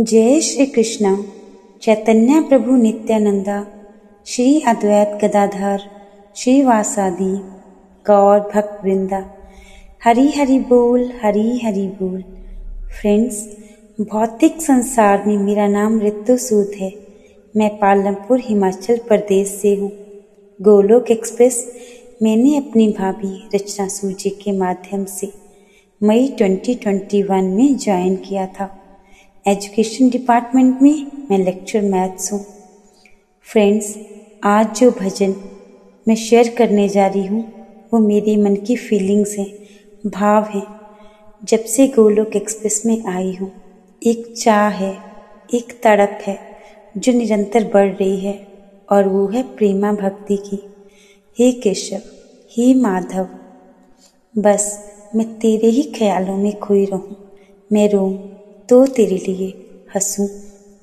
जय श्री कृष्ण चैतन्य प्रभु नित्यानंदा, श्री अद्वैत गदाधर, श्री वासादि, गौर भक्त वृंदा हरि हरि बोल, हरि हरि बोल। फ्रेंड्स, भौतिक संसार में मेरा नाम ऋतु सूद है। मैं पालमपुर, हिमाचल प्रदेश से हूँ। गोलोक एक्सप्रेस, मैंने अपनी भाभी रचना जी के माध्यम से मई 2021 में ज्वाइन किया था। एजुकेशन डिपार्टमेंट में मैं लेक्चर मैथ्स हूँ। फ्रेंड्स, आज जो भजन मैं शेयर करने जा रही हूँ, वो मेरे मन की फीलिंग्स हैं, भाव हैं। जब से गोलोक एक्सप्रेस में आई हूँ, एक चाह है, एक तड़प है, जो निरंतर बढ़ रही है, और वो है प्रेमा भक्ति की। हे केशव, हे माधव, बस मैं तेरे ही ख्यालों में खोई रहूँ। मैं रोऊं। तो तेरे लिए हंसूं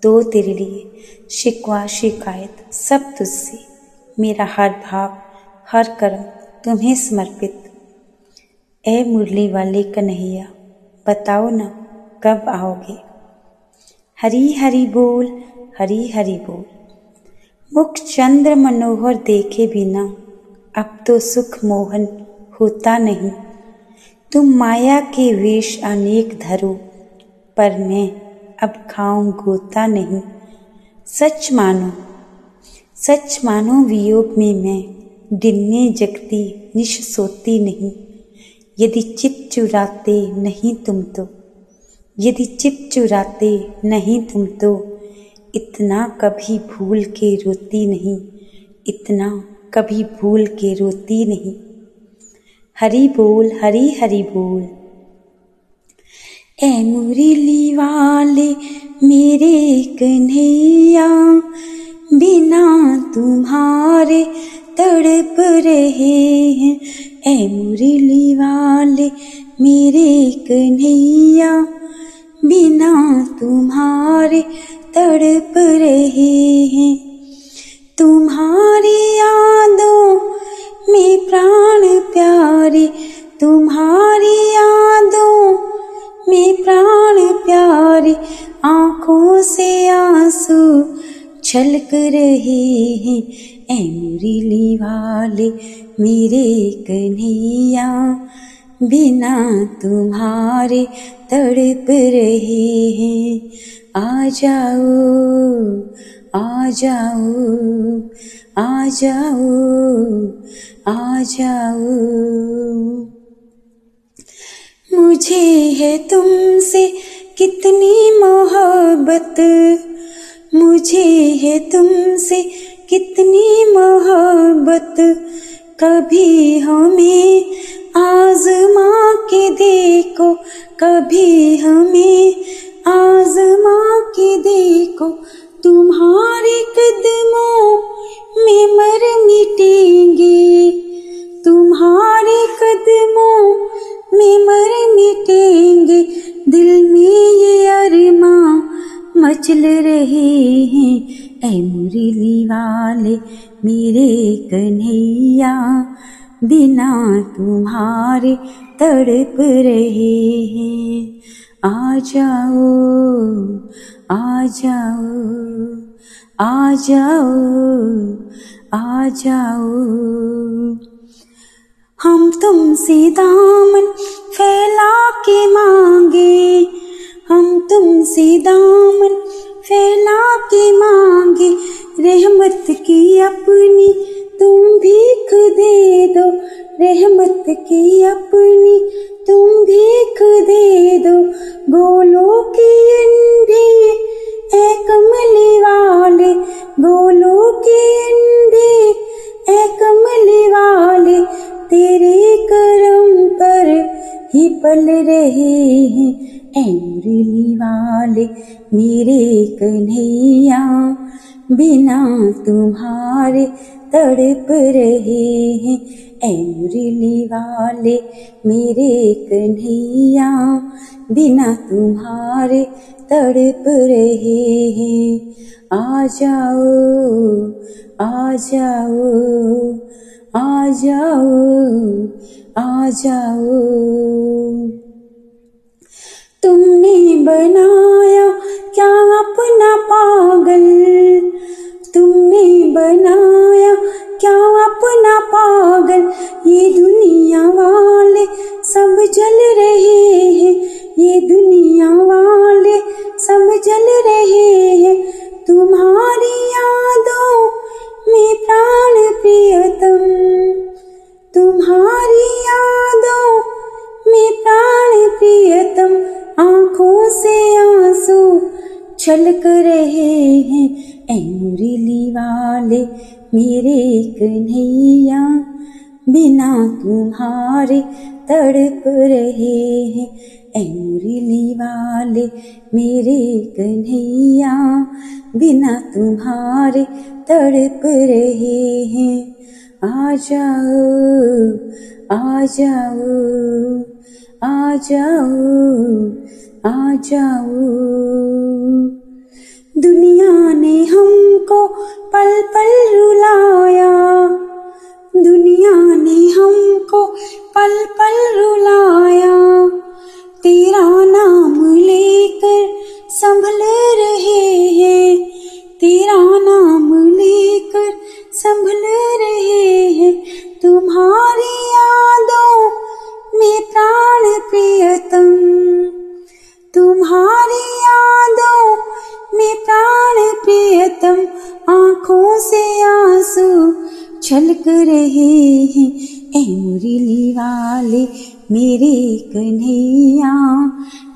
तो तेरे लिए शिकवा शिकायत सब तुझसे। मेरा हर भाव, हर कर्म तुम्हें समर्पित। ए मुरली वाले कन्हैया, बताओ ना कब आओगे? हरी हरी बोल हरी हरी बोल। मुख चंद्र मनोहर देखे बिना अब तो सुख मोहन होता नहीं। तुम माया के वेश अनेक धरो पर मैं अब खाऊं गोता नहीं। सच मानो सच मानो वियोग में मैं दिन में जगती निश सोती नहीं। यदि चित चुराते नहीं तुम तो यदि चित चुराते नहीं तुम तो इतना कभी भूल के रोती नहीं, इतना कभी भूल के रोती नहीं। हरी बोल, हरी हरी बोल ए मुरली वाले, मेरे कन्हैया बिना तुम्हारे तड़प रहे हैं। ए मुरली वाले, मेरे कन्हैया बिना तुम्हारे तड़प रहे हैं। तुम्हारी यादों में प्राण प्यारे, तुम्हारी प्यारे आँखों से आँसू छलक रहे हैं। ए मुरली वाले मेरे कन्हैया, बिना तुम्हारे तड़प रहे हैं। आ जाओ आ जाओ आ जाओ आ जाओ। मुझे है तुमसे कितनी मोहब्बत मुझे है तुमसे, कितनी मोहब्बत कभी हमें आजमा के देखो, कभी हमें आजमा के देखो, तुम्हारे मेरे कन्हैया, बिना तुम्हारे तड़प रहे हैं। आ जाओ आ जाओ आ जाओ आ जाओ। हम तुमसे दामन फैला के मांगे, हम तुमसे दामन फैला के मांगे रहमत की अपनी, तुम भीख दे दो। रहमत की अपनी, तुम भीख दे दो। बोलो की अंधे ए कमली वाले ही पल रहे हैं ऐ वाले मेरे कन्हैया। बिना तुम्हारे तड़प रहे हैं ऐ वाले मेरे कन्हैया। बिना तुम्हारे तड़प रहे हैं, आ जाओ आ जाओ आ जाओ। आ जाओ। तुमने बनाया मेरे कन्हैया बिना तुम्हारे तड़प रहे हैं। ऐ मुरली वाले मेरे कन्हैया बिना तुम्हारे तड़प रहे हैं। आ जाओ आ जाओ आ जाओ आ जाओ। दुनिया ने हमको पल पल रुलाया। दुनिया ने हमको पल पल रुलाया। तेरा नाम लेकर संभल रहे रहे हैं। ए मुरली वाले मेरे कन्हैया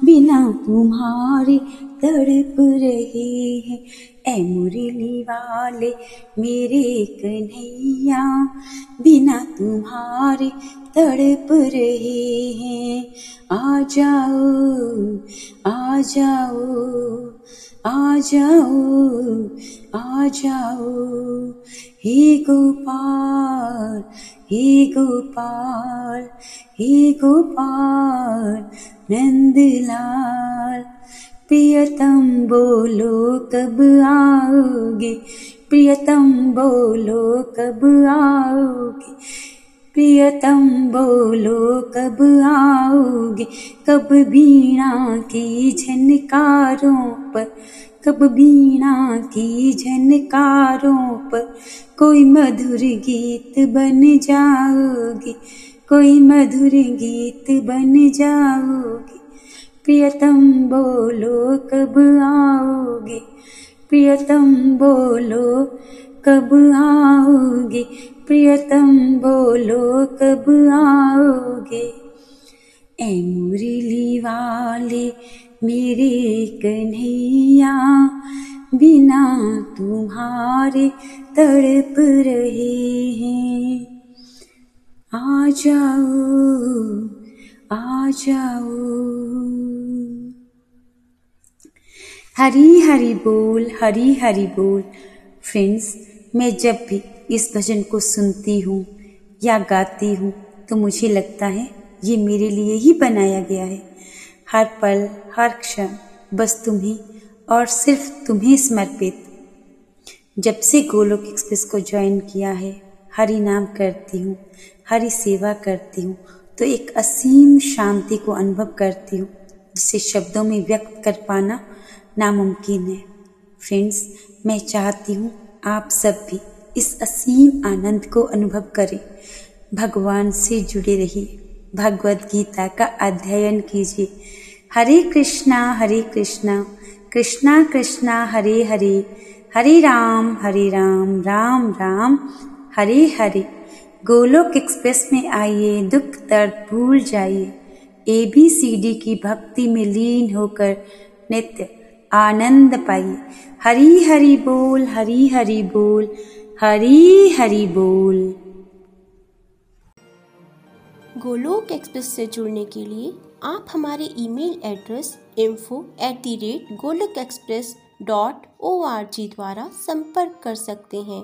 बिना तुम्हारे तड़प रहे हैं। ऐ मुरली वाले, मेरे कन्हैया, बिना तुम्हारे तड़प रहे हैं। आ जाओ आ जाओ आ जाओ आ जाओ। हे गोपाल हे गोपाल हे गोपाल, नंदलाल प्रियतम बोलो कब आओगे? प्रियतम बोलो कब आओगे? प्रियतम बोलो कब आओगे? कब बीणा की झनकारों पर, कब बीणा की झनकारों पर कोई मधुर गीत बन जाओगे? कोई मधुर गीत बन जाओगे? प्रियतम बोलो, कब आओगे? प्रियतम बोलो, कब आओगे? प्रियतम बोलो, कब आओगे? ऐ मुरली वाले, मेरे कन्हैया, बिना तुम्हारे तड़प रहे हैं। आ जाओ। आ जाओ। हरी हरी बोल, हरी हरी बोल। फ्रेंड्स मैं जब भी इस भजन को सुनती हूँ या गाती हूँ तो मुझे लगता है ये मेरे लिए ही बनाया गया है। हर पल, हर क्षण, बस तुम्हें और सिर्फ़ तुम्हें समर्पित। जब से गोलोक एक्सप्रेस को ज्वाइन किया है, हरि नाम करती हूँ, हरी सेवा करती हूँ तो एक असीम शांति को अनुभव करती हूँ, जिसे शब्दों में व्यक्त कर पाना नामुमकिन है। फ्रेंड्स, मैं चाहती हूँ आप सब भी इस असीम आनंद को अनुभव करें। भगवान से जुड़े रहिए। भगवत गीता का अध्ययन कीजिए। हरे कृष्णा हरे कृष्णा। कृष्णा कृष्णा, हरे हरे। हरे राम हरे राम राम राम। हरे हरे। गोलोक एक्सप्रेस में आइए, दुख दर्द भूल जाइए। ए बी सी डी की भक्ति में लीन होकर नित्य आनंद पाइए। हरी हरी बोल, हरी हरी बोल, हरी हरी बोल। गोलोक एक्सप्रेस से जुड़ने के लिए आप हमारे email address info at the rate Golok Express dot O R G द्वारा संपर्क कर सकते हैं।